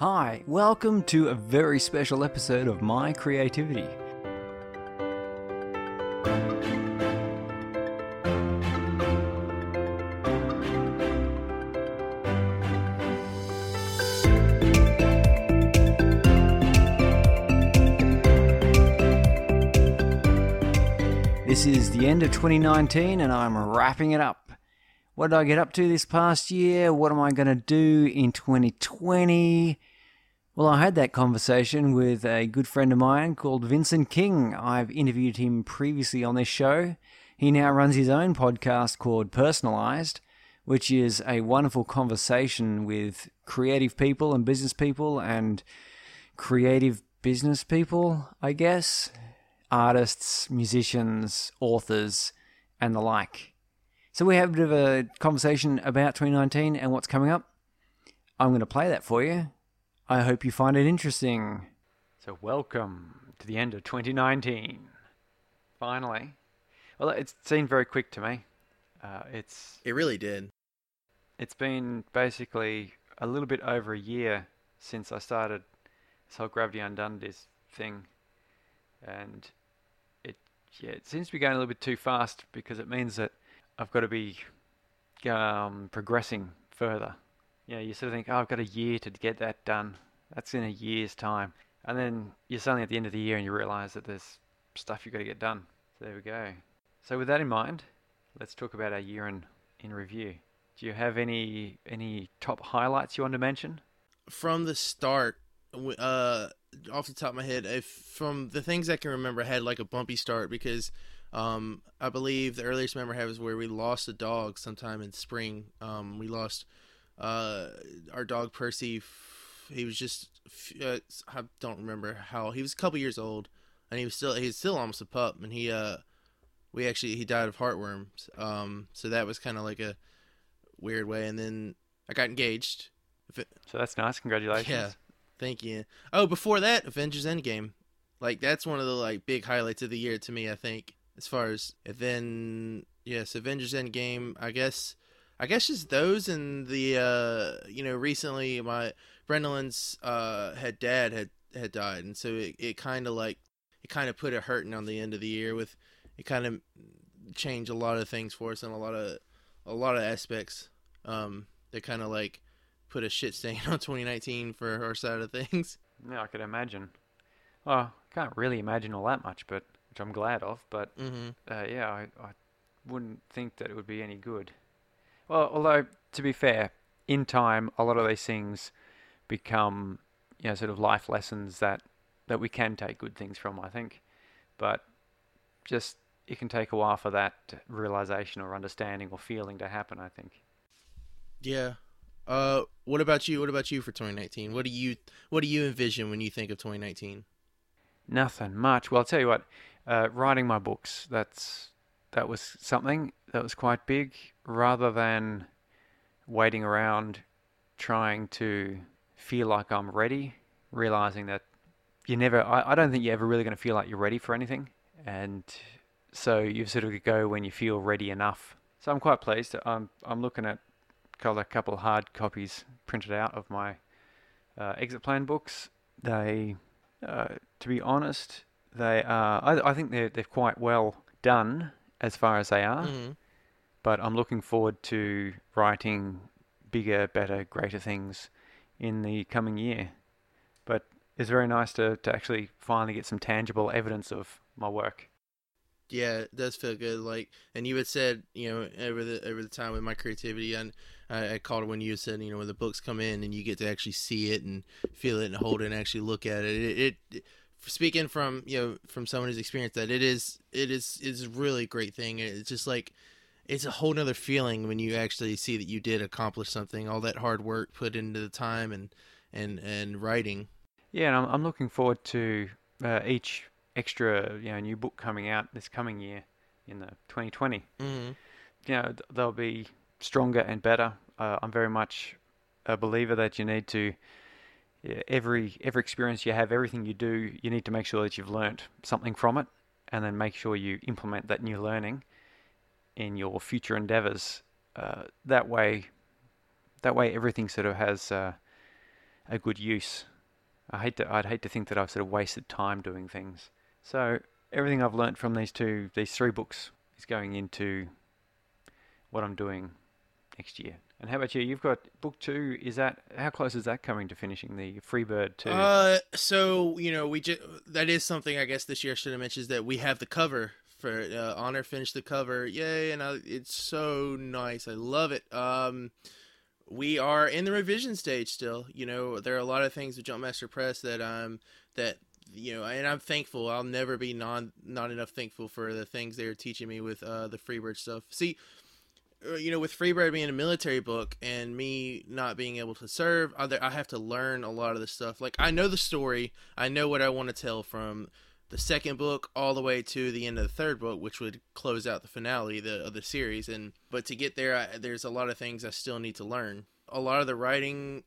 Hi, welcome to a very special episode of My Creativity. This is the end of 2019 and I'm wrapping it up. What did I get up to this past year? What am I going to do in 2020? Well, I had that conversation with a good friend of mine called Vincent King. I've interviewed him previously on this show. He now runs his own podcast called Personalized, which is a wonderful conversation with creative people and business people and creative business people, I guess artists, musicians, authors, and the like. So we have a bit of a conversation about 2019 and what's coming up. I'm going to play that for you. I hope you find it interesting. So, welcome to the end of 2019. Finally. Well, it seemed very quick to me. Uh, it's It really did. it's been basically a little bit over a year since I started this whole Gravity Undone this thing, and it yeah it seems to be going a little bit too fast because it means that I've got to be um, progressing further. You know, you sort of think, oh, I've got a year to get that done. That's in a year's time, and then you're suddenly at the end of the year and you realise that there's stuff you've got to get done. So there we go. So with that in mind, let's talk about our year in in review. Do you have any any top highlights you want to mention? From the start, uh, off the top of my head, if from the things I can remember, I had like a bumpy start because um, I believe the earliest memory I have is where we lost a dog sometime in spring. Um, we lost uh, our dog Percy. He was just uh, I don't remember how he was a couple years old, and he was still he's still almost a pup, and he uh we actually he died of heartworms. Um, so that was kind of like a weird way, and then I got engaged. It, So that's nice. Congratulations. Yeah. Thank you. Oh, before that, Avengers Endgame. Like that's one of the like big highlights of the year to me. I think as far as and then yes, Avengers Endgame. I guess I guess just those and the uh you know recently my Brendalin's uh had dad had had died and so it, it kind of like it kind of put a hurting on the end of the year with it kind of changed a lot of things for us and a lot of a lot of aspects um that kind of like put a shit stain on 2019 for our side of things. Yeah, I could imagine. Well, I can't really imagine all that much, but which I'm glad of. But Mm-hmm. uh, yeah, I, I wouldn't think that it would be any good. Well, although to be fair, in time, a lot of these things become you know sort of life lessons that that we can take good things from. I think, but just it can take a while for that realization or understanding or feeling to happen. I think. Yeah. Uh, what about you? What about you for 2019? What do you What do you envision when you think of 2019? Nothing much. Well, I'll tell you what. Uh, writing my books. That's that was something that was quite big. Rather than waiting around, trying to feel like I'm ready, realizing that you never. I, I don't think you're ever really going to feel like you're ready for anything, and so you sort of go when you feel ready enough. So I'm quite pleased. I'm I'm looking at got a couple of hard copies printed out of my uh, exit plan books. They, uh, to be honest, they are. I, I think they're they're quite well done as far as they are. Mhm. But I'm looking forward to writing bigger, better, greater things in the coming year. But it's very nice to, to actually finally get some tangible evidence of my work. Yeah, it does feel good. Like, and you had said, you know, over the over the time with my creativity, and I, I called it when you said, you know, when the books come in and you get to actually see it and feel it and hold it and actually look at it. It, it speaking from you know from someone who's experienced that, it is it is is a really great thing. It's just like it's a whole nother feeling when you actually see that you did accomplish something. All that hard work put into the time and and and writing. Yeah, and I'm, I'm looking forward to uh, each extra you know new book coming out this coming year in the 2020. Mm-hmm. you know, they'll be stronger and better. Uh, I'm very much a believer that you need to every every experience you have, everything you do, you need to make sure that you've learnt something from it, and then make sure you implement that new learning in your future endeavors. Uh, that way, that way everything sort of has uh, a good use. I hate to, I'd hate to think that I've sort of wasted time doing things. So everything I've learnt from these two, these three books, is going into what I'm doing next year. And how about you? You've got book two. Is that how close is that coming to finishing the Freebird two? Uh, so you know, we just that is something I guess this year I should have mentioned is that we have the cover for uh, Honor finished the cover. Yay! And I, it's so nice. I love it. Um, we are in the revision stage still. You know, there are a lot of things with Jumpmaster Press that um that you know, and I'm thankful. I'll never be non not enough thankful for the things they are teaching me with uh the Freebird stuff. See, uh, you know, with Freebird being a military book and me not being able to serve, I have to learn a lot of the stuff. Like I know the story, I know what I want to tell from the second book all the way to the end of the third book, which would close out the finale the, of the series. And but to get there, I, there's a lot of things I still need to learn. A lot of the writing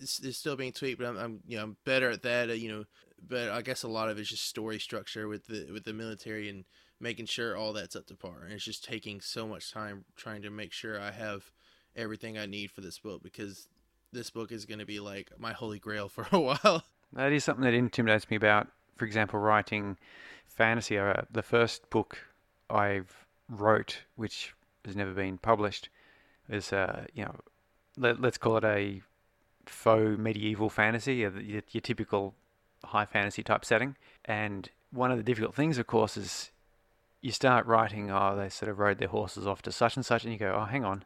is, is still being tweaked, but I'm, I'm, you know I'm better at that. Uh, you know, but I guess a lot of it's just story structure with the with the military and making sure all that's up to par. And it's just taking so much time trying to make sure I have everything I need for this book because this book is going to be like my holy grail for a while. That is something that intimidates me about, for example, writing fantasy. Uh, the first book I've wrote, which has never been published, is uh, you know, let, us call it a faux medieval fantasy, your, your typical high fantasy type setting. And one of the difficult things, of course, is you start writing, oh, they sort of rode their horses off to such and such, and you go, oh, hang on,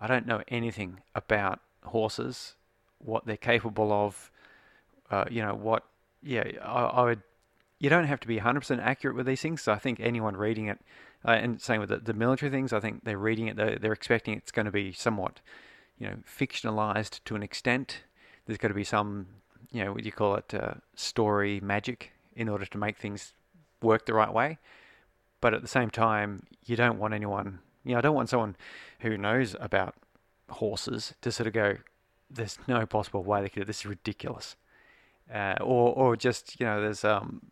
I don't know anything about horses, what they're capable of, uh, you know, what, yeah, I, I, would, you don't have to be 100% accurate with these things. So I think anyone reading it, uh, and same with the, the, military things, I think they're reading it, they're, they're expecting it's going to be somewhat, you know, fictionalized to an extent. There's got to be some, you know, what do you call it, uh, story magic in order to make things work the right way but at the same time, you don't want anyone, you know, I don't want someone who knows about horses to sort of go, there's no possible way they could this. is ridiculous. Uh, or, or just, you know, there's um,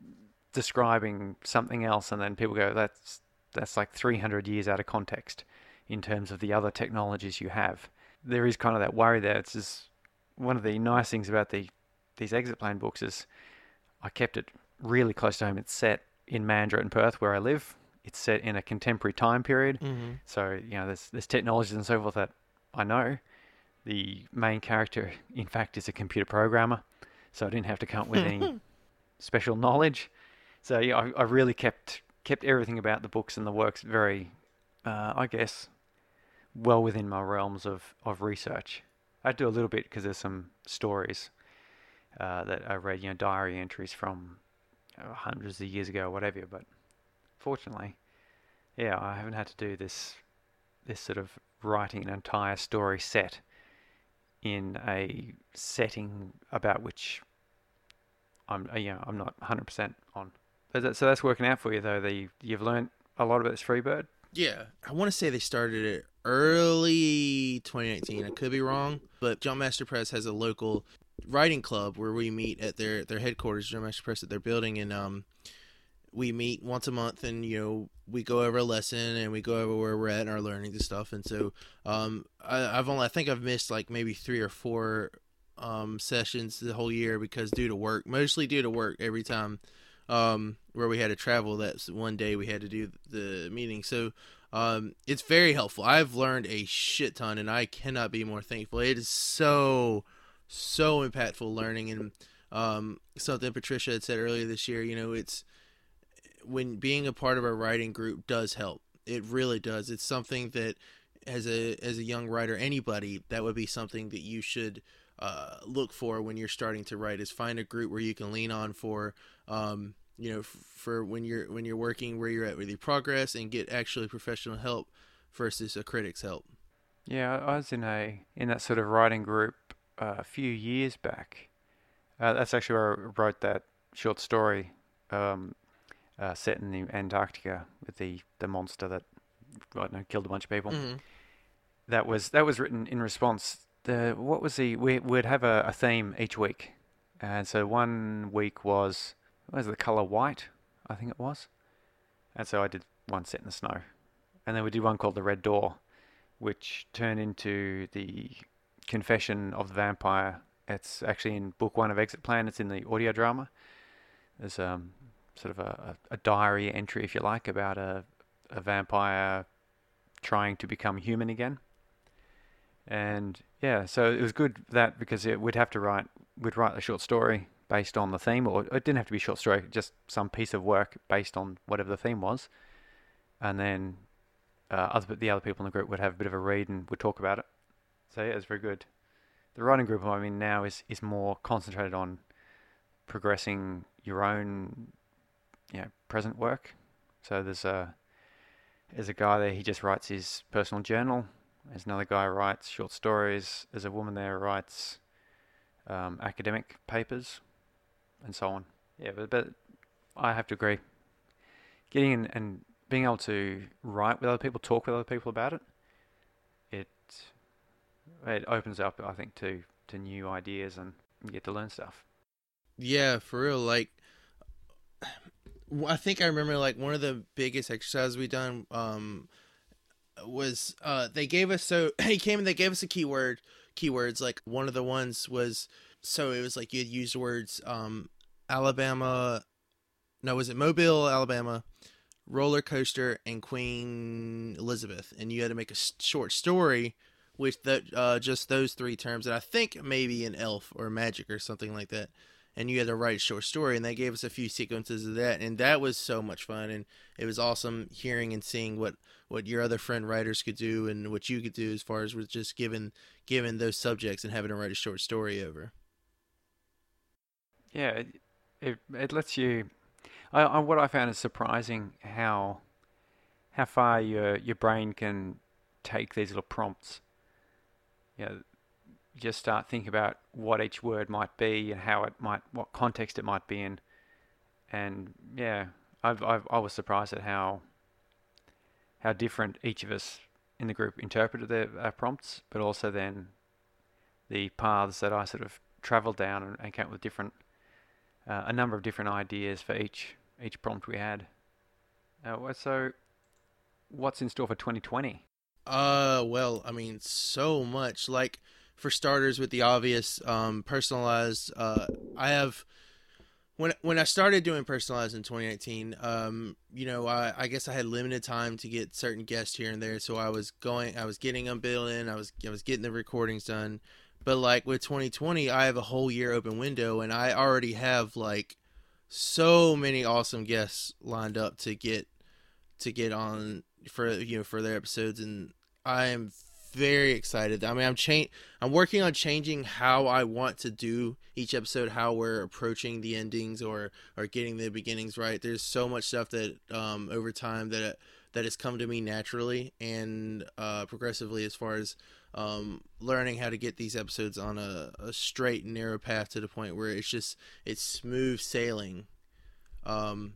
describing something else, and then people go, that's, that's like 300 years out of context in terms of the other technologies you have. There is kind of that worry there. It's just one of the nice things about the these exit plan books is I kept it really close to home. It's set in Mandurah and Perth, where I live. It's set in a contemporary time period, mm-hmm. so you know there's there's technologies and so forth that I know. The main character, in fact, is a computer programmer, so I didn't have to come up with any special knowledge. So yeah, I, I, really kept kept everything about the books and the works very, uh, I guess, well within my realms of of research. I do a little bit because there's some stories uh, that I read, you know, diary entries from hundreds of years ago or whatever. But fortunately, yeah, I haven't had to do this this sort of writing an entire story set in a setting about which I'm uh, you know I'm not 100% on. That, so that's working out for you though. The you've learned a lot about this Freebird. Yeah, I want to say they started it early 2019. I could be wrong, but Jumpmaster Press has a local writing club where we meet at their their headquarters, Jumpmaster Press, at their building, and um, we meet once a month, and you know we go over a lesson and we go over where we're at and our learning and stuff. And so um, I, have only I think I've missed like maybe three or four um sessions the whole year because due to work, mostly due to work. Every time um where we had to travel, that's one day we had to do the meeting. So um, it's very helpful. I've learned a shit ton, and I cannot be more thankful. It is so so impactful learning and um, something Patricia had said earlier this year. You know, it's when being a part of a writing group does help. It really does. It's something that as a as a young writer, anybody that would be something that you should uh, look for when you're starting to write is find a group where you can lean on for um, you know f- for when you're when you're working where you're at with your progress and get actually professional help versus a critic's help. Yeah, I was in a in that sort of writing group a few years back. Uh, that's actually where I wrote that short story um, uh, set in the Antarctica with the, the monster that I don't know, killed a bunch of people. Mm-hmm. That was that was written in response. The what was the we would have a, a theme each week, and so one week was what was the color white, I think it was, and so I did one set in the snow, and then we did one called the Red Door, which turned into the Confession of the Vampire It's actually in book one of Exit Plan. It's in the audio drama. There's um, sort of a, a diary entry, if you like, about a, a vampire trying to become human again. And yeah, so it was good that because it, we'd have to write, we'd write a short story based on the theme, or it didn't have to be a short story, just some piece of work based on whatever the theme was. And then uh, other the other people in the group would have a bit of a read and would talk about it. So yeah, it's very good. The writing group I'm in now is is more concentrated on progressing your own, you know, present work. So there's a there's a guy there. He just writes his personal journal. There's another guy who writes short stories. There's a woman there writes um, academic papers, and so on. Yeah, but, but I have to agree. Getting in and being able to write with other people, talk with other people about it, it it opens up, I think, to to new ideas and you get to learn stuff. Yeah, for real. Like, I think I remember like one of the biggest exercises we done um was uh they gave us so he came and they gave us a keyword keywords like one of the ones was so it was like you had used words um Alabama no was it Mobile Alabama roller coaster and Queen Elizabeth. And you had to make a short story with that uh just those three terms and I think maybe an elf or magic or something like that and you had to write a short story and they gave us a few sequences of that and that was so much fun and it was awesome hearing and seeing what what your other friend writers could do and what you could do as far as with just given given those subjects and having to write a short story over yeah it it, it lets you I, I, what I found is surprising how how far your your brain can take these little prompts. You know, just start thinking about what each word might be and how it might, what context it might be in, and yeah, I've, I've I was surprised at how how different each of us in the group interpreted their, their prompts, but also then the paths that I sort of travelled down and, and, came up with different uh, a number of different ideas for each each prompt we had. Uh, so, what's in store for 2020? Uh, well, I mean, so much. Like for starters, with the obvious, um, personalized. Uh, I have when when I started doing personalized in 2019, um, you know, I, I guess I had limited time to get certain guests here and there, so I was going, I was getting them bill in, I was I was getting the recordings done, but like with 2020, I have a whole year open window, and I already have like so many awesome guests lined up to get to get on for you know for their episodes, and I am very excited. I mean, I'm change. I'm working on changing how I want to do each episode, how we're approaching the endings or or getting the beginnings right. There's so much stuff that um, over time that that has come to me naturally and uh, progressively as far as um, learning how to get these episodes on a, a straight narrow path to the point where it's just it's smooth sailing. Um,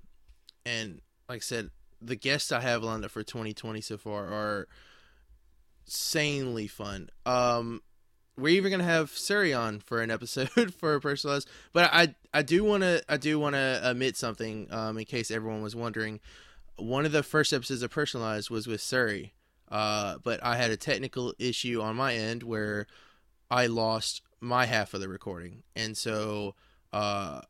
and like I said, the guests I have lined up for 2020 so far are insanely fun. Um, we're even gonna have Suri on for an episode for personalized. But I I do want to I do want to admit something um, in case everyone was wondering. One of the first episodes of personalized was with Suri, uh, but I had a technical issue on my end where I lost my half of the recording, and so uh,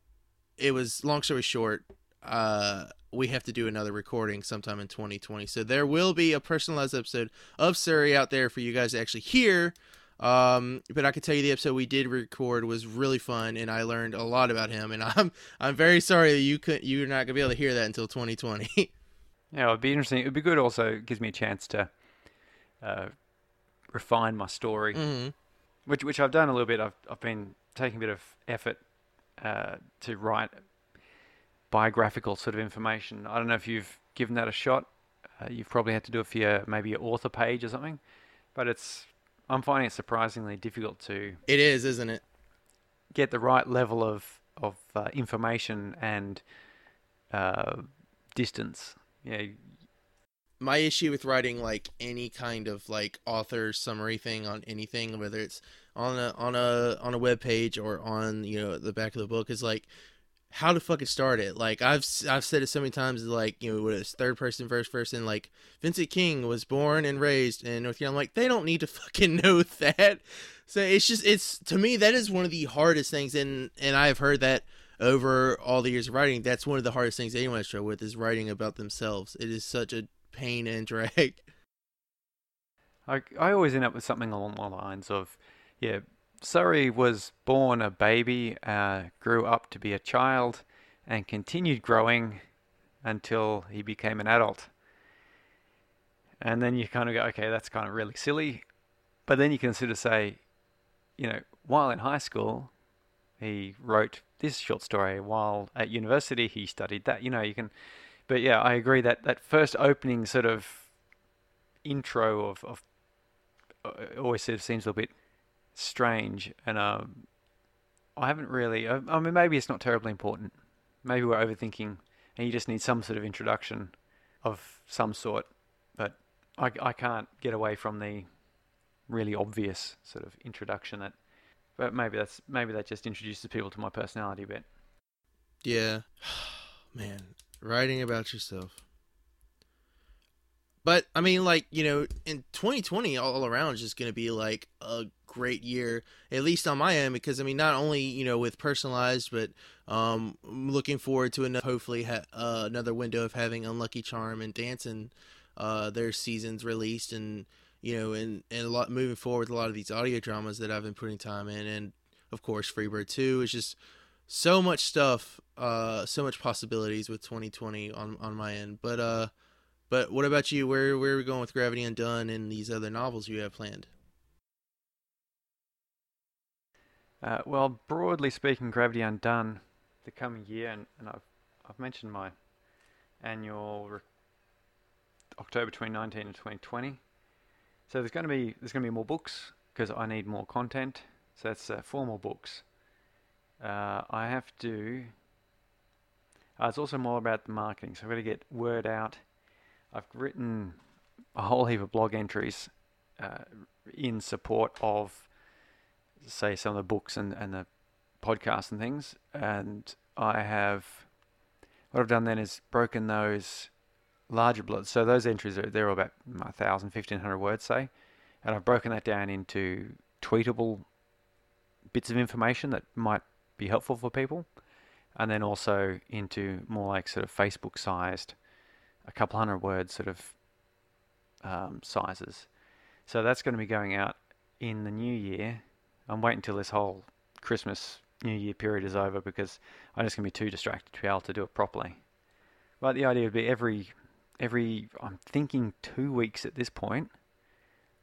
it was long story short. Uh, we have to do another recording sometime in 2020. So there will be a personalized episode of Suri out there for you guys to actually hear. Um, but I can tell you the episode we did record was really fun, and I learned a lot about him. And I'm I'm very sorry that you could you're not gonna be able to hear that until 2020. yeah, it'd be interesting. It'd be good. Also, it gives me a chance to uh, refine my story, mm-hmm. which which I've done a little bit. I've I've been taking a bit of effort uh, to write biographical sort of information. I don't know if you've given that a shot. Uh, you've probably had to do it for your, maybe your author page or something, but it's I'm finding it surprisingly difficult to. It is, isn't it? Get the right level of of uh, information and uh, distance. Yeah. My issue with writing like any kind of like author summary thing on anything, whether it's on a on a on a web page or on you know the back of the book, is like how to fucking start it. Like I've I've said it so many times. Like you know, what is third person, first person. Like Vincent King was born and raised in North Carolina. I'm like they don't need to fucking know that. So it's just it's to me that is one of the hardest things, and and I've heard that over all the years of writing. That's one of the hardest things anyone struggle with is writing about themselves. It is such a pain and drag. I I always end up with something along the lines of, yeah, Suri was born a baby, uh, grew up to be a child, and continued growing until he became an adult. And then you kind of go, okay, that's kind of really silly. But then you can sort of say, you know, while in high school, he wrote this short story. While at university, he studied that. You know, you can, but yeah, I agree that that first opening sort of intro of, of uh, always sort of seems a little bit strange, and um, I haven't really. I, I mean, maybe it's not terribly important. Maybe we're overthinking, and you just need some sort of introduction of some sort. But I, I can't get away from the really obvious sort of introduction that but maybe that's maybe that just introduces people to my personality a bit. Yeah. Man, writing about yourself. But I mean like, you know, in 2020 all around is just to be like a great year at least on my end because I mean not only, you know, with personalized but um looking forward to another hopefully ha- uh, another window of having Unlucky Charm and Dancing uh their seasons released and you know, and and a lot moving forward with a lot of these audio dramas that I've been putting time in, and of course Freebird Two is just so much stuff, uh, so much possibilities with 2020 on on my end. But uh, but what about you? Where where are we going with Gravity Undone and these other novels you have planned? Uh, well, broadly speaking, Gravity Undone, the coming year, and, and I've I've mentioned my annual re- October 2019 and 2020 so there's going to be there's going to be more books because I need more content. So that's uh, four more books. Uh, I have to. Uh, it's also more about the marketing. So I've got to get word out. I've written a whole heap of blog entries uh, in support of, say, some of the books and, and the podcasts and things. And I have. What I've done then is broken those larger blocks. So those entries are they're all about 1,000, 1,500 words, say, and I've broken that down into tweetable bits of information that might be helpful for people, and then also into more like sort of Facebook-sized, a couple hundred words sort of um, sizes. So that's going to be going out in the new year. I'm waiting until this whole Christmas New Year period is over because I'm just going to be too distracted to be able to do it properly. But the idea would be every every, I'm thinking two weeks at this point,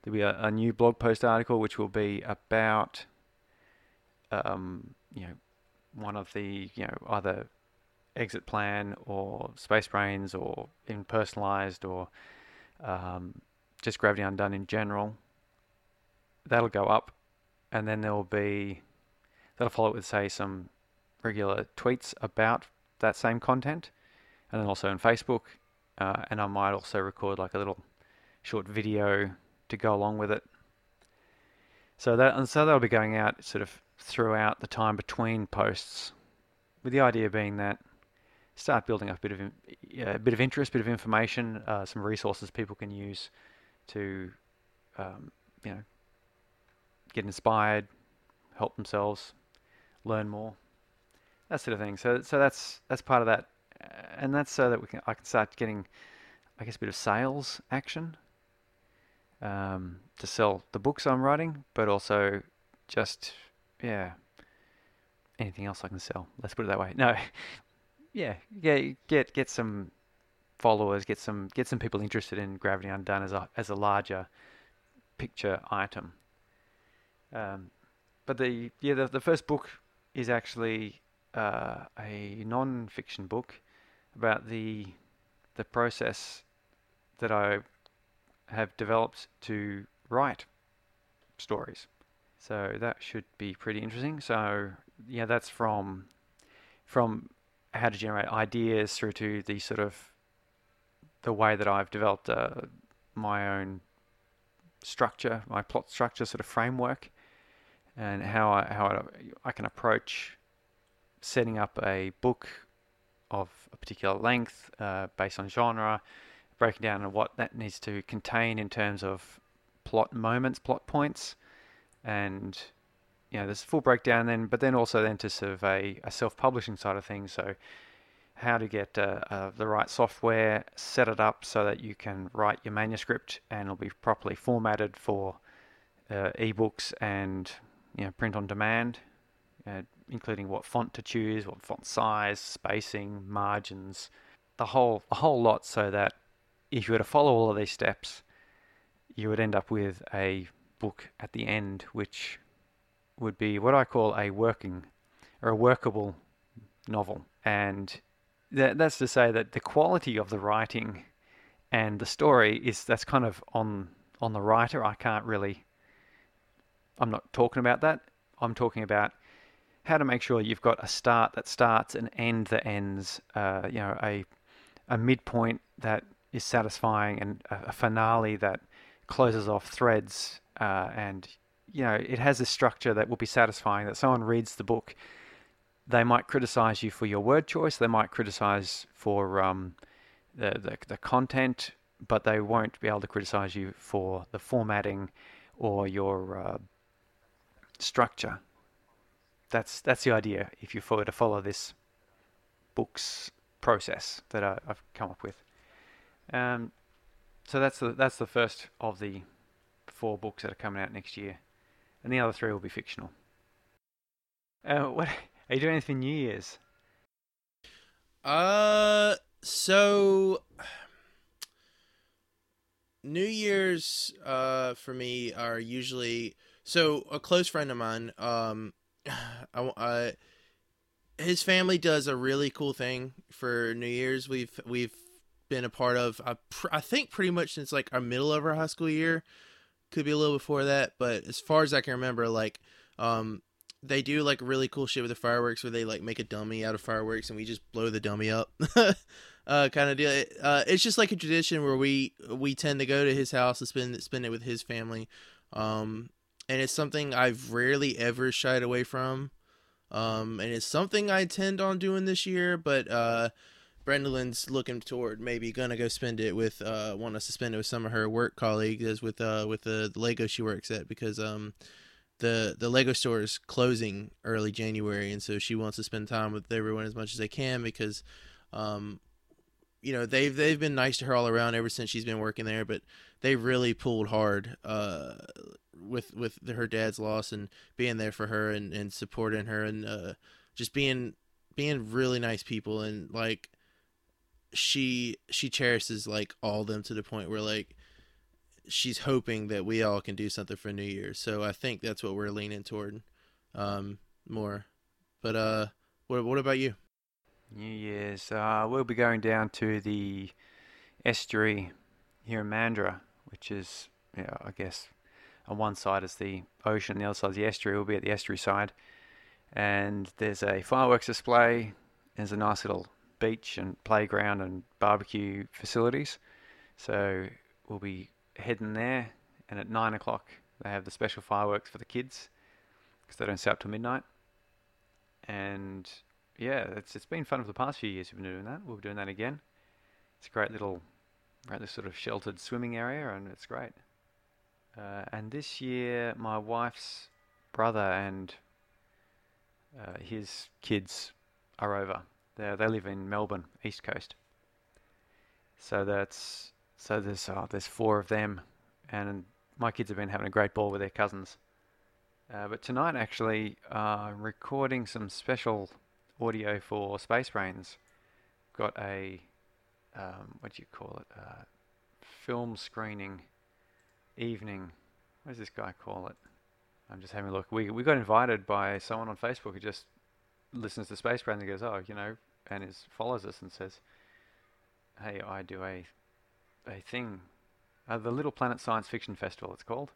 there'll be a, a new blog post article which will be about, um, you know, one of the, you know, either exit plan or space brains or in personalized or um, just gravity undone in general. That'll go up, and then there will be that'll follow it with say some regular tweets about that same content, and then also in Facebook uh, and I might also record like a little short video to go along with it. So that and so that'll be going out sort of throughout the time between posts, with the idea being that start building up a bit of a bit of interest, bit of information, uh, some resources people can use to um, you know get inspired, help themselves, learn more, that sort of thing. So so that's that's part of that and that's so that we can I can start getting, I guess, a bit of sales action um, to sell the books I'm writing, but also just yeah, anything else I can sell. Let's put it that way. No, yeah, yeah, get get some followers, get some get some people interested in Gravity Undone as a as a larger picture item. Um, but the yeah the the first book is actually uh, a non-fiction book about the the process that I have developed to write stories. So that should be pretty interesting. So yeah, that's from from how to generate ideas through to the sort of the way that I've developed uh, my own structure, my plot structure sort of framework, and how I how I, I can approach setting up a book of a particular length uh, based on genre, breaking down what that needs to contain in terms of plot moments, plot points, and you know there's a full breakdown then, but then also then to sort of a, a self-publishing side of things. So how to get uh, uh, the right software, set it up so that you can write your manuscript and it'll be properly formatted for uh, ebooks and you know print on demand, uh, including what font to choose, what font size, spacing, margins, the whole a whole lot, so that if you were to follow all of these steps, you would end up with a book at the end, which would be what I call a working or a workable novel. And that, that's to say that the quality of the writing and the story is that's kind of on on the writer. I can't really. I'm not talking about that. I'm talking about how to make sure you've got a start that starts, an end that ends. Uh, you know, a a midpoint that is satisfying, and a, a finale that closes off threads. Uh, and you know, it has a structure that will be satisfying. That someone reads the book they might criticize you for your word choice. They might criticize for um, the, the, the content, but they won't be able to criticize you for the formatting or your uh, structure. That's that's the idea. If you were to follow this book's process that I, have come up with, um, so that's the that's the first of the four books that are coming out next year, and the other three will be fictional. Uh, what are you doing anything New Year's? Uh, so New Year's uh for me are usually so a close friend of mine um I, I his family does a really cool thing for New Year's. We've we've been a part of I, pr- I think pretty much since like our middle of our high school year. Could be a little before that, but as far as I can remember, like um they do like really cool shit with the fireworks where they like make a dummy out of fireworks and we just blow the dummy up uh kind of deal uh it's just like a tradition where we we tend to go to his house and spend spend it with his family um and it's something i've rarely ever shied away from. Um and it's something i intend on doing this year but uh Brendalin's looking toward maybe gonna go spend it with uh to spend it with some of her work colleagues with uh with the, the Lego she works at because um the the Lego store is closing early January, and so she wants to spend time with everyone as much as they can because, um, you know, they've they've been nice to her all around ever since she's been working there, but they really pulled hard uh, with with her dad's loss and being there for her and, and supporting her and uh, just being being really nice people and like she she cherishes like all them to the point where like she's hoping that we all can do something for New Year's. So I think that's what we're leaning toward um, more. But uh, what what about you? New Year's, uh, we'll be going down to the estuary here in Mandurah, which is, know, I guess, on one side is the ocean, the other side is the estuary. We'll be at the estuary side, and there's a fireworks display. There's a nice little beach and playground and barbecue facilities. So we'll be heading there, and at nine o'clock they have the special fireworks for the kids because they don't stay up till midnight. And yeah, it's it's been fun for the past few years. We've been doing that. We'll be doing that again. It's a great little, great little sort of sheltered swimming area, and it's great. Uh, and this year, my wife's brother and uh, his kids are over. They they live in Melbourne, East Coast. So that's so there's uh, there's four of them, and my kids have been having a great ball with their cousins. Uh, but tonight, actually, uh, recording some special audio for Space Brains. Got a um, what do you call it? Uh, film screening evening. What does this guy call it? I'm just having a look. We we got invited by someone on Facebook who just listens to Space Brains and goes, oh, you know, and is follows us and says, hey, I do a a thing, uh, the Little Planet Science Fiction Festival. It's called.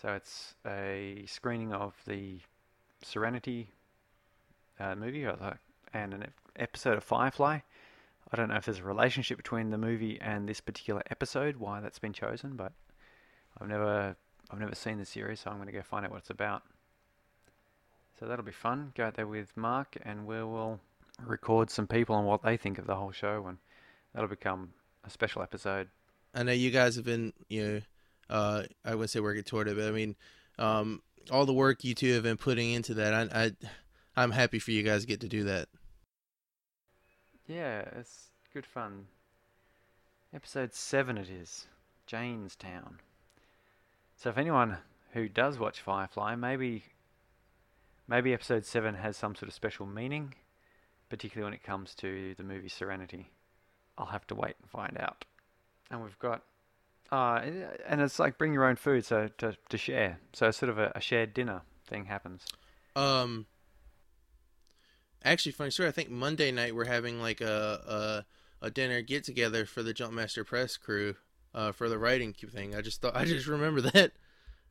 So it's a screening of the Serenity uh, movie and an episode of Firefly. I don't know if there's a relationship between the movie and this particular episode, why that's been chosen, but I've never I've never seen the series, so I'm going to go find out what it's about. So that'll be fun. Go out there with Mark, and we will record some people on what they think of the whole show, and that'll become a special episode. I know you guys have been, you know, Uh, I wouldn't say working toward it, but I mean, um, all the work you two have been putting into that, I, I I'm happy for you guys to get to do that. Yeah, it's good fun. Episode 7 it is. Jaynestown. So if anyone who does watch Firefly, maybe maybe episode 7 has some sort of special meaning, particularly when it comes to the movie Serenity. I'll have to wait and find out. And we've got uh, and it's like bring your own food so to, to share. So sort of a, a shared dinner thing happens. Um actually funny story, I think Monday night we're having like a a, a dinner get together for the Jumpmaster Press crew uh, for the writing cube thing. I just thought I just remember that.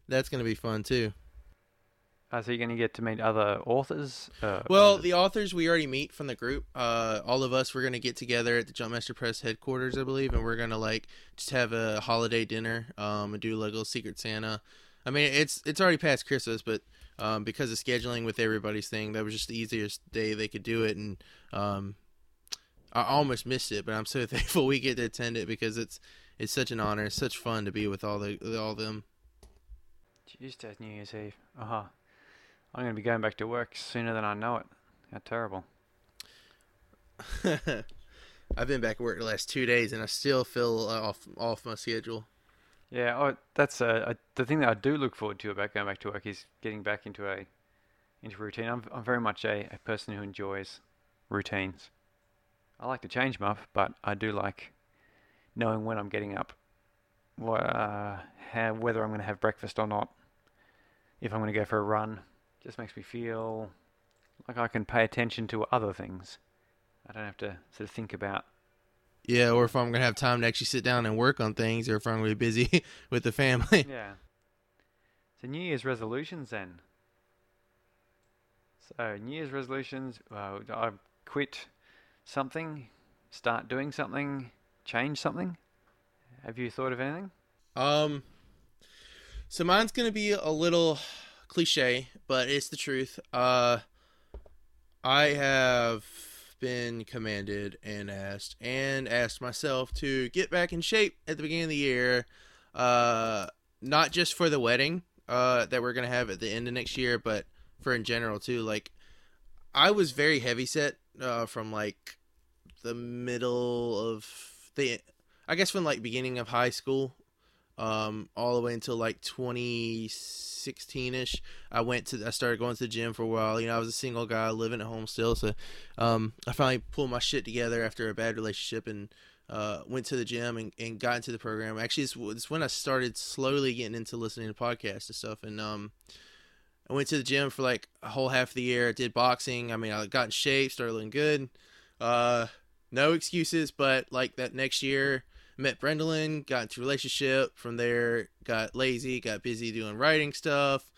That's gonna be fun too. Uh, so you're going to get to meet other authors? Uh, well, the authors we already meet from the group. Uh, all of us we're going to get together at the Jumpmaster Press headquarters, I believe, and we're going to like just have a holiday dinner, um, and do like a little Secret Santa. I mean, it's it's already past Christmas, but um, because of scheduling with everybody's thing, that was just the easiest day they could do it, and um, I almost missed it, but I'm so thankful we get to attend it because it's it's such an honor, it's such fun to be with all the all of them. Tuesday, New Year's Eve. Uh huh. I'm going to be going back to work sooner than I know it. How terrible. I've been back at work the last two days, and I still feel off off my schedule. Yeah, oh, that's uh, the thing that I do look forward to about going back to work is getting back into a into routine. I'm I'm very much a, a person who enjoys routines. I like to change them up, but I do like knowing when I'm getting up, uh, how, whether I'm going to have breakfast or not, if I'm going to go for a run. Just makes me feel like I can pay attention to other things. I don't have to sort of think about yeah, or if I'm gonna have time to actually sit down and work on things, or if I'm gonna be busy with the family. Yeah. So New Year's resolutions then. So New Year's resolutions. Uh, I quit something, start doing something, change something. Have you thought of anything? Um. So mine's gonna be a little cliche, but it's the truth. Uh, I have been commanded and asked and asked myself to get back in shape at the beginning of the year uh not just for the wedding uh that we're to have at the end of next year but for in general too like I was very heavy set uh from like the middle of the I guess from like beginning of high school um all the way until like 2016ish i went to i started going to the gym for a while. You know i was a single guy living at home still so um i finally pulled my shit together after a bad relationship and uh went to the gym and, and got into the program. Actually it's, it's when i started slowly getting into listening to podcasts and stuff and um i went to the gym for like a whole half of the year. I did boxing. I mean i got in shape started looking good. Uh no excuses but like that next year met Brendolyn, got into relationship. From there, got lazy, got busy doing writing stuff,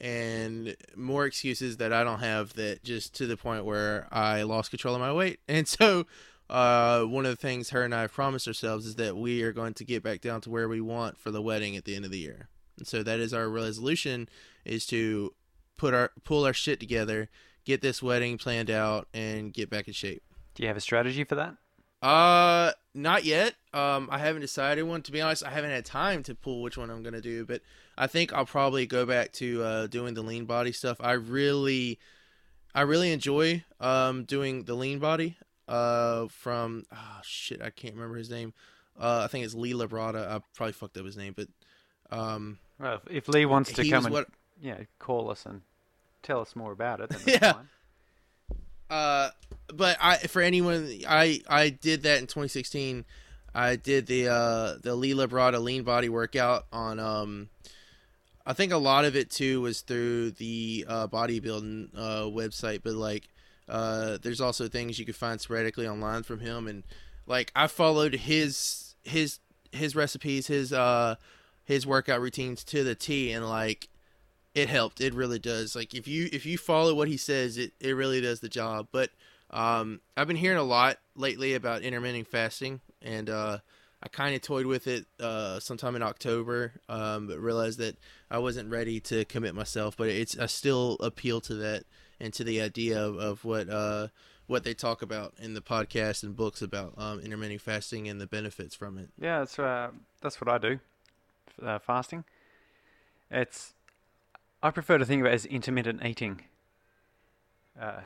and more excuses that I don't have. That just to the point where I lost control of my weight. And so, uh, one of the things her and I have promised ourselves is that we are going to get back down to where we want for the wedding at the end of the year. And so that is our resolution: is to put our pull our shit together, get this wedding planned out, and get back in shape. Do you have a strategy for that? Uh, not yet. Um, I haven't decided one. To be honest, I haven't had time to pull which one I'm gonna do. But I think I'll probably go back to uh, doing the lean body stuff. I really, I really enjoy um doing the lean body. Uh, from oh shit, I can't remember his name. Uh, I think it's Lee Labrada. I probably fucked up his name, but um. Well, if Lee wants to come and what, yeah, call us and tell us more about it. yeah. Fine. Uh, but I for anyone I I did that in 2016. I did the uh the Lee Labrada lean body workout on um I think a lot of it too was through the uh, bodybuilding uh, website, but like uh, there's also things you could find sporadically online from him, and like I followed his his his recipes, his uh his workout routines to the T, and like it helped. It really does. Like if you if you follow what he says, it it really does the job. But um, I've been hearing a lot lately about intermittent fasting, and uh, I kind of toyed with it uh, sometime in October, um, but realized that I wasn't ready to commit myself. But it's I still appeal to that and to the idea of, of what uh, what they talk about in the podcast and books about um, intermittent fasting and the benefits from it. Yeah, that's uh, that's what I do. uh, fasting. It's I prefer to think of it as intermittent eating. Uh,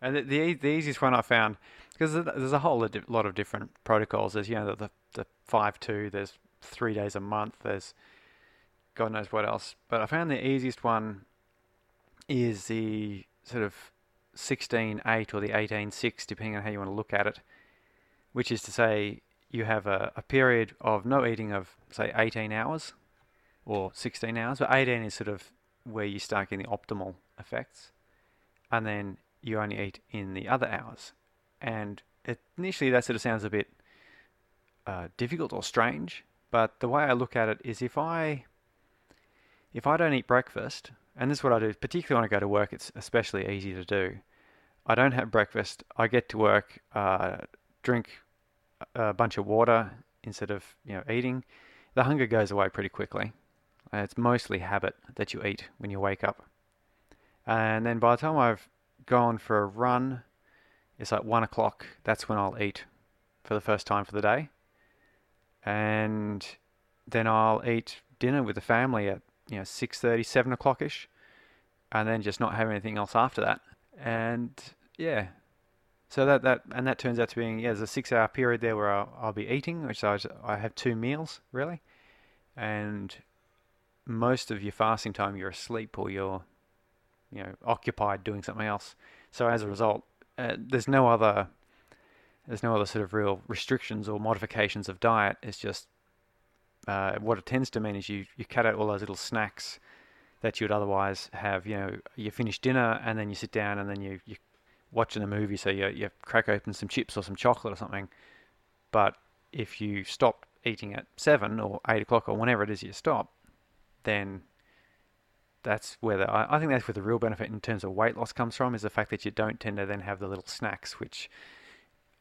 and the, the the easiest one I found because there's a whole lot of different protocols. There's you know the the, the five two. There's three days a month. There's God knows what else. But I found the easiest one is the sort of 16-8 or the 18-6, depending on how you want to look at it, which is to say you have a, a period of no eating of, say, 18 hours or 16 hours, but 18 is sort of where you start getting the optimal effects, and then you only eat in the other hours. And initially, that sort of sounds a bit uh, difficult or strange, but the way I look at it is if I if I don't eat breakfast, and this is what I do, particularly when I go to work, it's especially easy to do. I don't have breakfast. I get to work, uh, drink a bunch of water instead of you know eating. The hunger goes away pretty quickly. It's mostly habit that you eat when you wake up, and then by the time I've gone for a run, it's like one o'clock. That's when I'll eat for the first time for the day, and then I'll eat dinner with the family at you know six thirty, seven o'clock ish, and then just not have anything else after that. And yeah, so that that and that turns out to being yeah, there's a six hour period there where I'll, I'll be eating, which I I have two meals really, and most of your fasting time you're asleep or you're you know occupied doing something else. So as a result, uh, there's no other there's no other sort of real restrictions or modifications of diet. It's just uh, what it tends to mean is you, you cut out all those little snacks that you would otherwise have. You know, you finish dinner and then you sit down and then you you watching a movie, so you you crack open some chips or some chocolate or something. But if you stop eating at seven or eight o'clock or whenever it is you stop, then that's where the, I, I think that's where the real benefit in terms of weight loss comes from is the fact that you don't tend to then have the little snacks which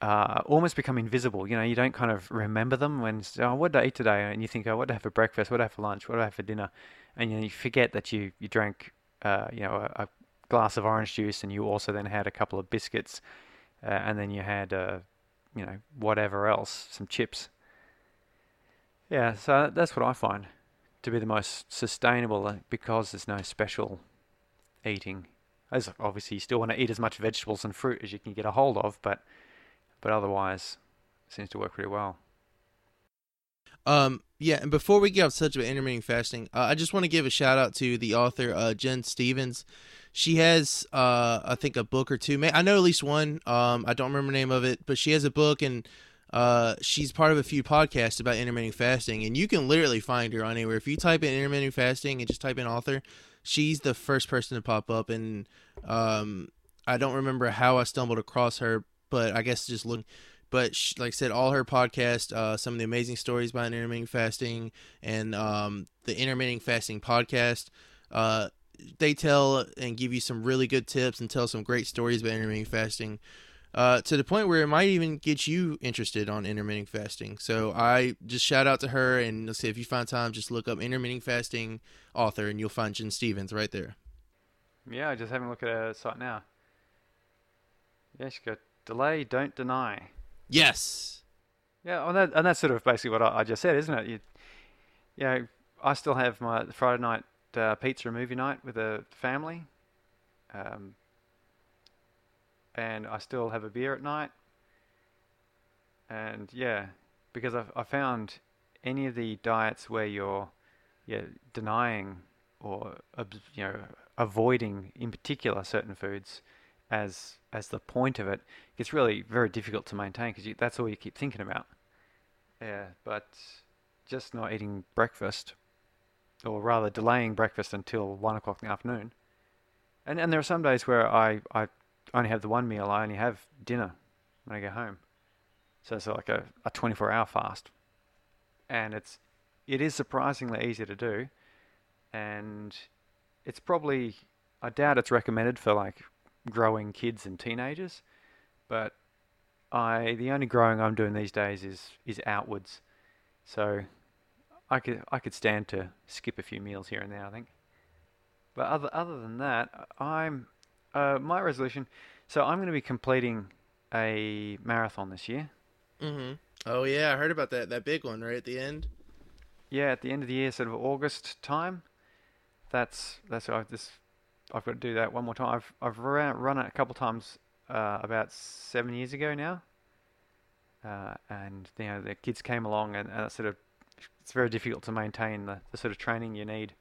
uh, almost become invisible. You know, you don't kind of remember them when, oh, what did I eat today? And you think, oh, what did I have for breakfast? What did I have for lunch? What did I have for dinner? And you, know, you forget that you, you drank, uh, you know, a, a, glass of orange juice and you also then had a couple of biscuits uh, and then you had, uh, you know, whatever else, some chips. Yeah, so that's what I find to be the most sustainable because there's no special eating. As obviously, you still want to eat as much vegetables and fruit as you can get a hold of, but but otherwise seems to work pretty well. Um, yeah, and before we get off such about intermittent fasting, uh, I just want to give a shout out to the author uh, Gin Stephens. She has, uh, I think, a book or two. I know at least one. Um, I don't remember the name of it, but she has a book, and uh, she's part of a few podcasts about intermittent fasting. And you can literally find her on anywhere. If you type in intermittent fasting and just type in author, she's the first person to pop up. And um, I don't remember how I stumbled across her, but I guess just look. But she, like I said, all her podcast, uh, some of the amazing stories behind intermittent fasting, and um, the intermittent fasting podcast. Uh, they tell and give you some really good tips and tell some great stories about intermittent fasting. Uh, to the point where it might even get you interested on intermittent fasting. So I just shout out to her and let's say if you find time, just look up intermittent fasting author and you'll find Gin Stephens right there. Yeah, I just having a look at her site now. Yeah, she got delay, don't deny. Yes. Yeah, well, that, and that's sort of basically what I, I just said, isn't it? You, you know, I still have my Friday night uh, pizza movie night with a family, um, and I still have a beer at night. And yeah, because I've I found any of the diets where you're yeah denying or you know avoiding in particular certain foods as as the point of it, it's really very difficult to maintain because that's all you keep thinking about. Yeah, but just not eating breakfast, or rather delaying breakfast until one o'clock in the afternoon. And and there are some days where I, I only have the one meal. I only have dinner when I go home. So it's like a, a 24 hour fast. And it's it is surprisingly easy to do. And it's probably I doubt it's recommended for like growing kids and teenagers, but I the only growing I'm doing these days is is outwards, so I could I could stand to skip a few meals here and there. I think, but other other than that, I'm uh, my resolution. So I'm going to be completing a marathon this year. Mm-hmm. Oh yeah, I heard about that that big one right at the end. yeah, at the end of the year, sort of August time. That's that's I've this I've got to do that one more time. I've I've run, run it a couple times uh, about seven years ago now, uh, and you know the kids came along and, and it's sort of it's very difficult to maintain the, the sort of training you need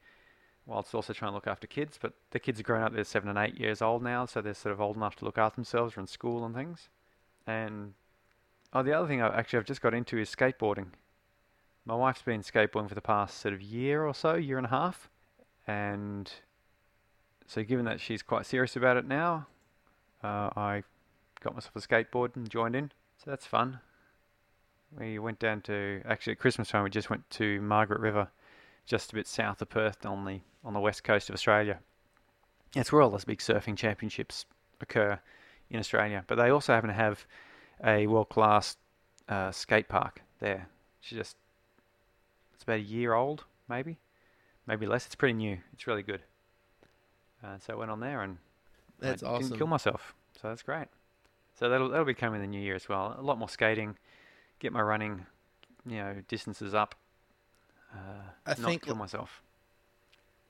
whilst also trying to look after kids. But the kids are grown up; they're seven and eight years old now, so they're sort of old enough to look after themselves, or in school and things. And oh, the other thing I actually I've just got into is skateboarding. My wife's been skateboarding for the past sort of year or so, year and a half, and so given that she's quite serious about it now, uh, I got myself a skateboard and joined in. So that's fun. We went down to actually at Christmas time. We just went to Margaret River, just a bit south of Perth, on the on the west coast of Australia. It's where all those big surfing championships occur in Australia. But they also happen to have a world class uh, skate park there. It's just it's about a year old, maybe, maybe less. It's pretty new. It's really good. Uh, so I went on there and That's I awesome. didn't kill myself. So that's great. So that'll that'll be coming in the new year as well. A lot more skating, get my running, you know, distances up. Uh, I not think kill myself.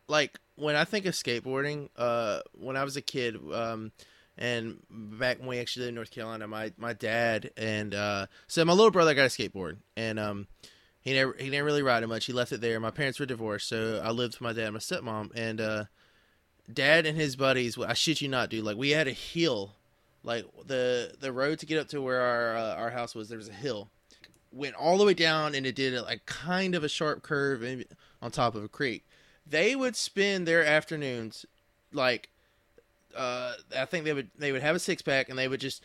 Like when I think of skateboarding, uh, when I was a kid, um, and back when we actually lived in North Carolina, my my dad and uh, so my little brother got a skateboard, and um, he never he didn't really ride it much. He left it there. My parents were divorced, so I lived with my dad and my stepmom, and uh, dad and his buddies. I shit you not, dude. Like we had a hill, like the the road to get up to where our uh, our house was. There was a hill, went all the way down, and it did a, like kind of a sharp curve on top of a creek. They would spend their afternoons like uh, I think they would they would have a six pack and they would just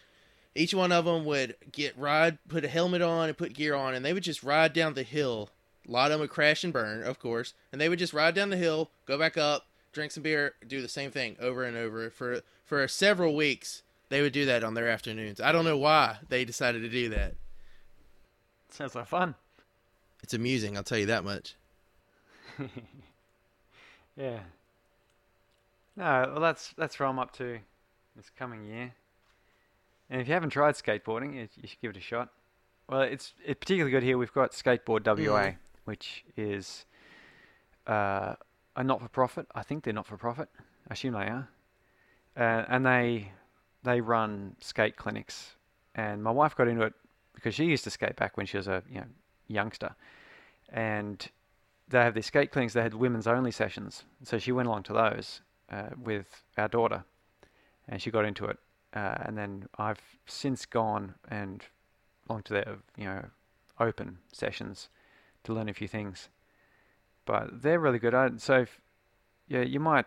each one of them would get ride put a helmet on and put gear on and they would just ride down the hill. A lot of them would crash and burn, of course, and they would just ride down the hill, go back up, drink some beer, do the same thing over and over for for several weeks. They would do that on their afternoons. I don't know why they decided to do that. Sounds like fun. It's amusing, I'll tell you that much. Yeah. No, well that's that's where I'm up to this coming year. And if you haven't tried skateboarding, you, you should give it a shot. Well, it's it's particularly good here. We've got Skateboard WA, Mm. which is uh, a not-for-profit. I think they're not-for-profit. I assume they are. Uh, and they they run skate clinics. And my wife got into it because she used to skate back when she was a you know youngster, and they have these skate clinics. They had women's only sessions, so she went along to those uh, with our daughter, and she got into it. Uh, and then I've since gone and along to their you know open sessions to learn a few things. But they're really good. I, so if, yeah, you might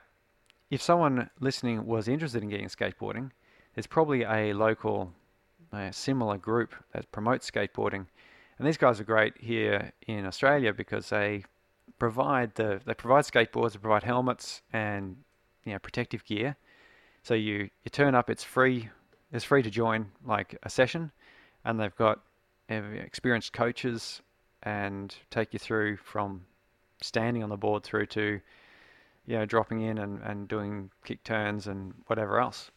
if someone listening was interested in getting skateboarding, there's probably a local uh, similar group that promotes skateboarding, and these guys are great here in Australia because they provide the they provide skateboards, they provide helmets and you know protective gear. So you you turn up, it's free. It's free to join like a session, and they've got uh, experienced coaches and take you through from standing on the board through to you know dropping in and, and doing kick turns and whatever else.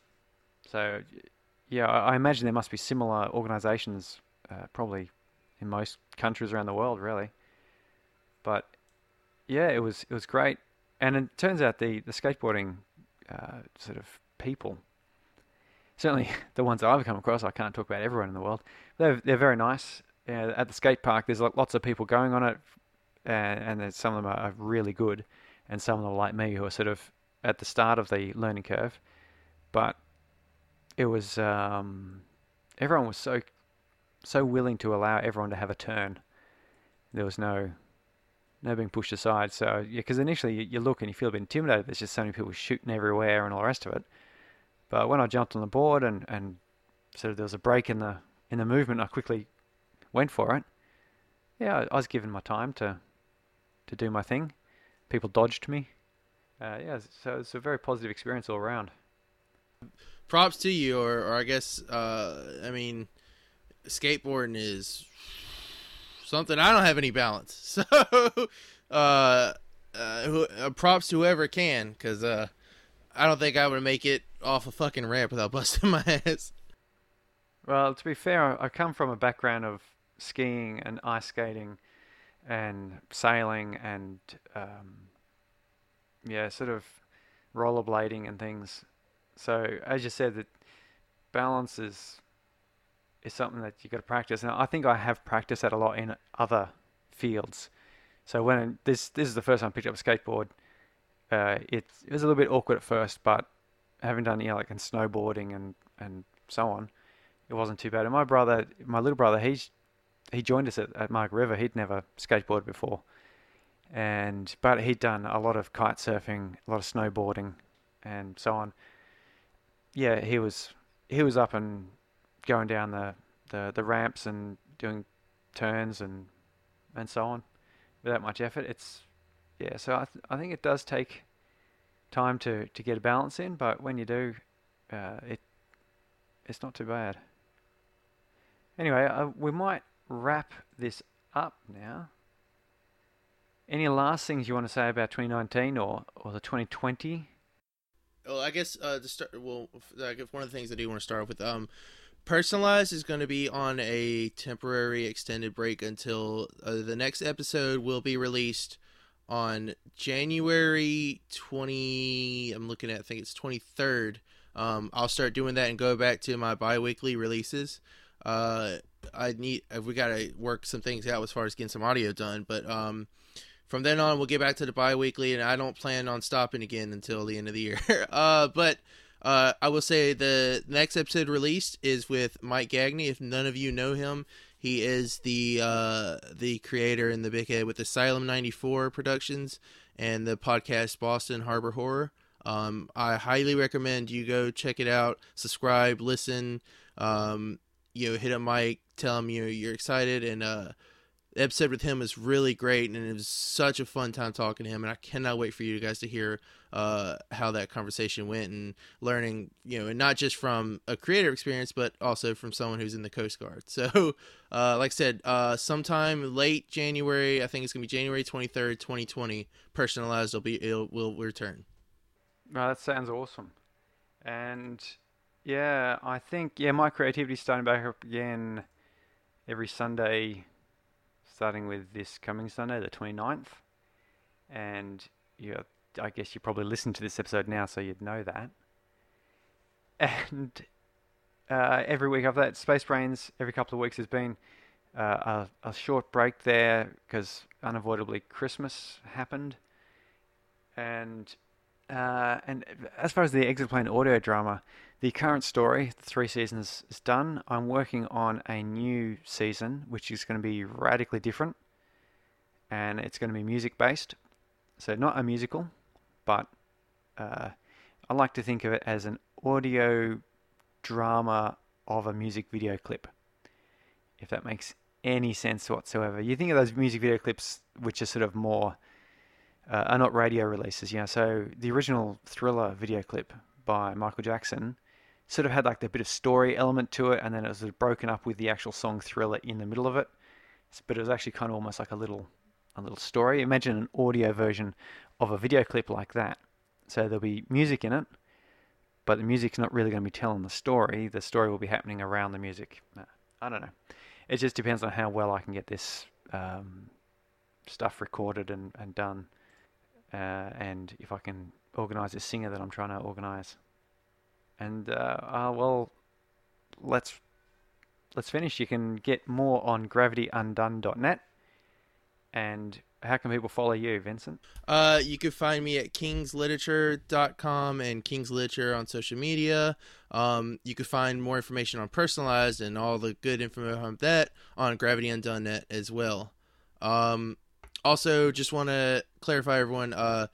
So yeah, I I imagine there must be similar organisations uh, probably in most countries around the world, really. But yeah, it was it was great, and it turns out the the skateboarding uh, sort of people, certainly the ones that I've come across, I can't talk about everyone in the world. They're they're very nice. Uh, at the skate park, there's lo- lots of people going on it, and, and some of them are, are really good, and some of them are like me who are sort of at the start of the learning curve. But it was um, everyone was so so willing to allow everyone to have a turn. There was no no being pushed aside. So yeah, because initially you, you look and you feel a bit intimidated. There's just so many people shooting everywhere and all the rest of it. But when I jumped on the board and and sort of there was a break in the in the movement, I quickly went for it. Yeah, I, I was given my time to to do my thing. People dodged me. Uh, yeah, so it's a very positive experience all around. props to you or, or i guess uh i mean skateboarding is something. I don't have any balance. So uh, uh, uh props to whoever can because uh i don't think i would make it off a fucking ramp without busting my ass. Well, to be fair, I I come from a background of skiing and ice skating and sailing and um, yeah, sort of rollerblading and things. So as you said, that balance is is something that you got to practice. And I think I have practiced that a lot in other fields. So when this this is the first time I picked up a skateboard, uh, it, it was a little bit awkward at first, but having done you know like in snowboarding and and so on, it wasn't too bad. And my brother, my little brother, he's he joined us at, at Margaret River. He'd never skateboarded before, and but he'd done a lot of kite surfing, a lot of snowboarding, and so on. Yeah, he was he was up and going down the, the, the ramps and doing turns and and so on without much effort. It's yeah, so I th- I think it does take time to, to get a balance in, but when you do, uh, it it's not too bad. Anyway, uh, we might wrap this up now. Any last things you want to say about 2019 or, or the 2020? Well, I guess uh, to start, well, one of the things I do want to start off with, um, personalized is going to be on a temporary extended break until uh, the next episode will be released on January 20 I'm looking at I think it's 23rd um, I'll start doing that and go back to my bi-weekly releases. Uh, I need uh, we got to work some things out as far as getting some audio done but um, from then on we'll get back to the bi-weekly and I don't plan on stopping again until the end of the year. Uh, but uh, I will say the next episode released is with Mike Gagney. If none of you know him, he is the uh, the creator and the big head with Asylum '94 Productions and the podcast Boston Harbor Horror. Um, I highly recommend you go check it out, subscribe, listen. Um, you know, hit up Mike, tell him you know, you're excited, and uh, the episode with him is really great, and it was such a fun time talking to him. And I cannot wait for you guys to hear uh, how that conversation went and learning, you know, and not just from a creative experience, but also from someone who's in the Coast Guard. So, uh, like I said, uh, sometime late January, I think it's gonna be January twenty third, twenty twenty. Personalized will be it will return. That sounds awesome, and yeah, I think yeah, my creativity's starting back up again every Sunday starting with this coming Sunday, the 29th. And yeah, I guess you probably listened to this episode now, so you'd know that. And uh, every week after that, Space Brains, every couple of weeks, has been uh, a, a short break there because unavoidably Christmas happened. And uh, and as far as the Exit Plane audio drama, the current story, the three seasons, is done. I'm working on a new season, which is going to be radically different, and it's going to be music based. So not a musical, but uh, I like to think of it as an audio drama of a music video clip. If that makes any sense whatsoever. You think of those music video clips, which are sort of more uh, are not radio releases. Yeah, so the original Thriller video clip by Michael Jackson sort of had like a bit of story element to it, and then it was broken up with the actual song Thriller in the middle of it. But it was actually kind of almost like a little a little story. Imagine an audio version of a video clip like that. So there'll be music in it, but the music's not really going to be telling the story. The story will be happening around the music. I don't know. It just depends on how well I can get this um, stuff recorded and, and done uh, and if I can organize a singer that I'm trying to organize. And uh, uh, well, let's let's finish. You can get more on gravityundone.net. And how can people follow you, Vincent? Uh, you can find me at kingsliterature.com and King's Literature on social media. Um, you can find more information on Personalized and all the good information on that on gravityundone.net as well. Um, also, just want to clarify, everyone. Uh,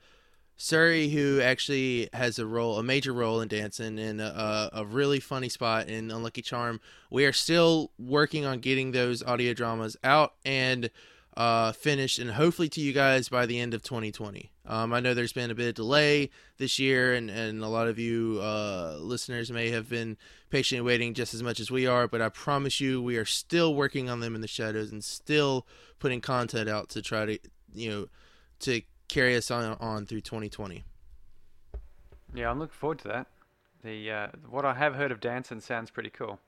Suri, who actually has a role, a major role in dancing, in a, a, really funny spot in Unlucky Charm. We are still working on getting those audio dramas out and uh, finished, and hopefully to you guys by the end of 2020. Um, I know there's been a bit of delay this year, and, and a lot of you uh, listeners may have been patiently waiting just as much as we are, but I promise you, we are still working on them in the shadows and still putting content out to try to, you know, to carry us on, on through 2020. Yeah, I'm looking forward to that. The uh, what I have heard of dancing sounds pretty cool.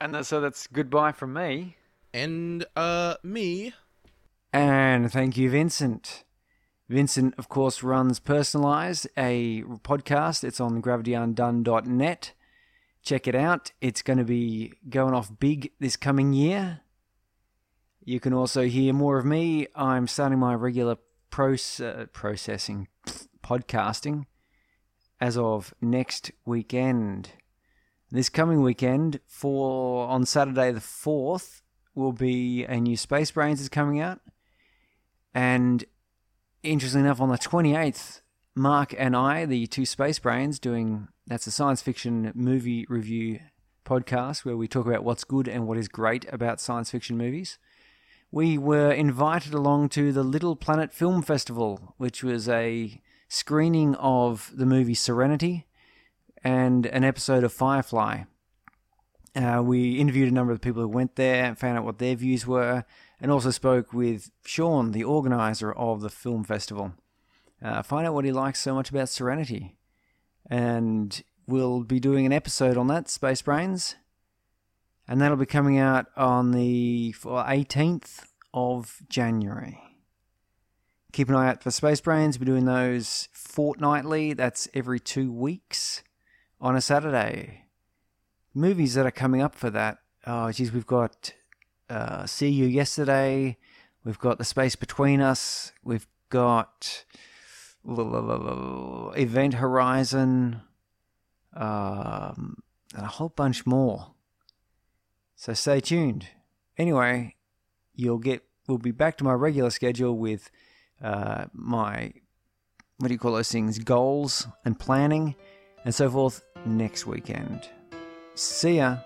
And so that's goodbye from me. And uh me. And thank you, Vincent. Vincent, of course, runs Personalized, a podcast. It's on gravityundone.net. Check it out. It's going to be going off big this coming year. You can also hear more of me. I'm starting my regular proce- uh, processing, podcasting, as of next weekend. This coming weekend, for on Saturday the 4th, will be a new Space Brains is coming out. And interestingly enough, on the 28th, Mark and I, the two Space Brains, doing that's a science fiction movie review podcast where we talk about what's good and what is great about science fiction movies. We were invited along to the Little Planet Film Festival, which was a screening of the movie Serenity and an episode of Firefly. Uh, we interviewed a number of people who went there and found out what their views were, and also spoke with Sean, the organizer of the film festival. Uh, find out what he likes so much about Serenity. And we'll be doing an episode on that, Space Brains. And that'll be coming out on the 18th of January. Keep an eye out for Space Brains. We're doing those fortnightly. That's every two weeks on a Saturday. Movies that are coming up for that. Oh, geez, we've got uh, See You Yesterday. We've got The Space Between Us. We've got Event Horizon. Um, and a whole bunch more. So stay tuned. Anyway, you'll get. We'll be back to my regular schedule with uh, my what do you call those things? Goals and planning and so forth next weekend. See ya.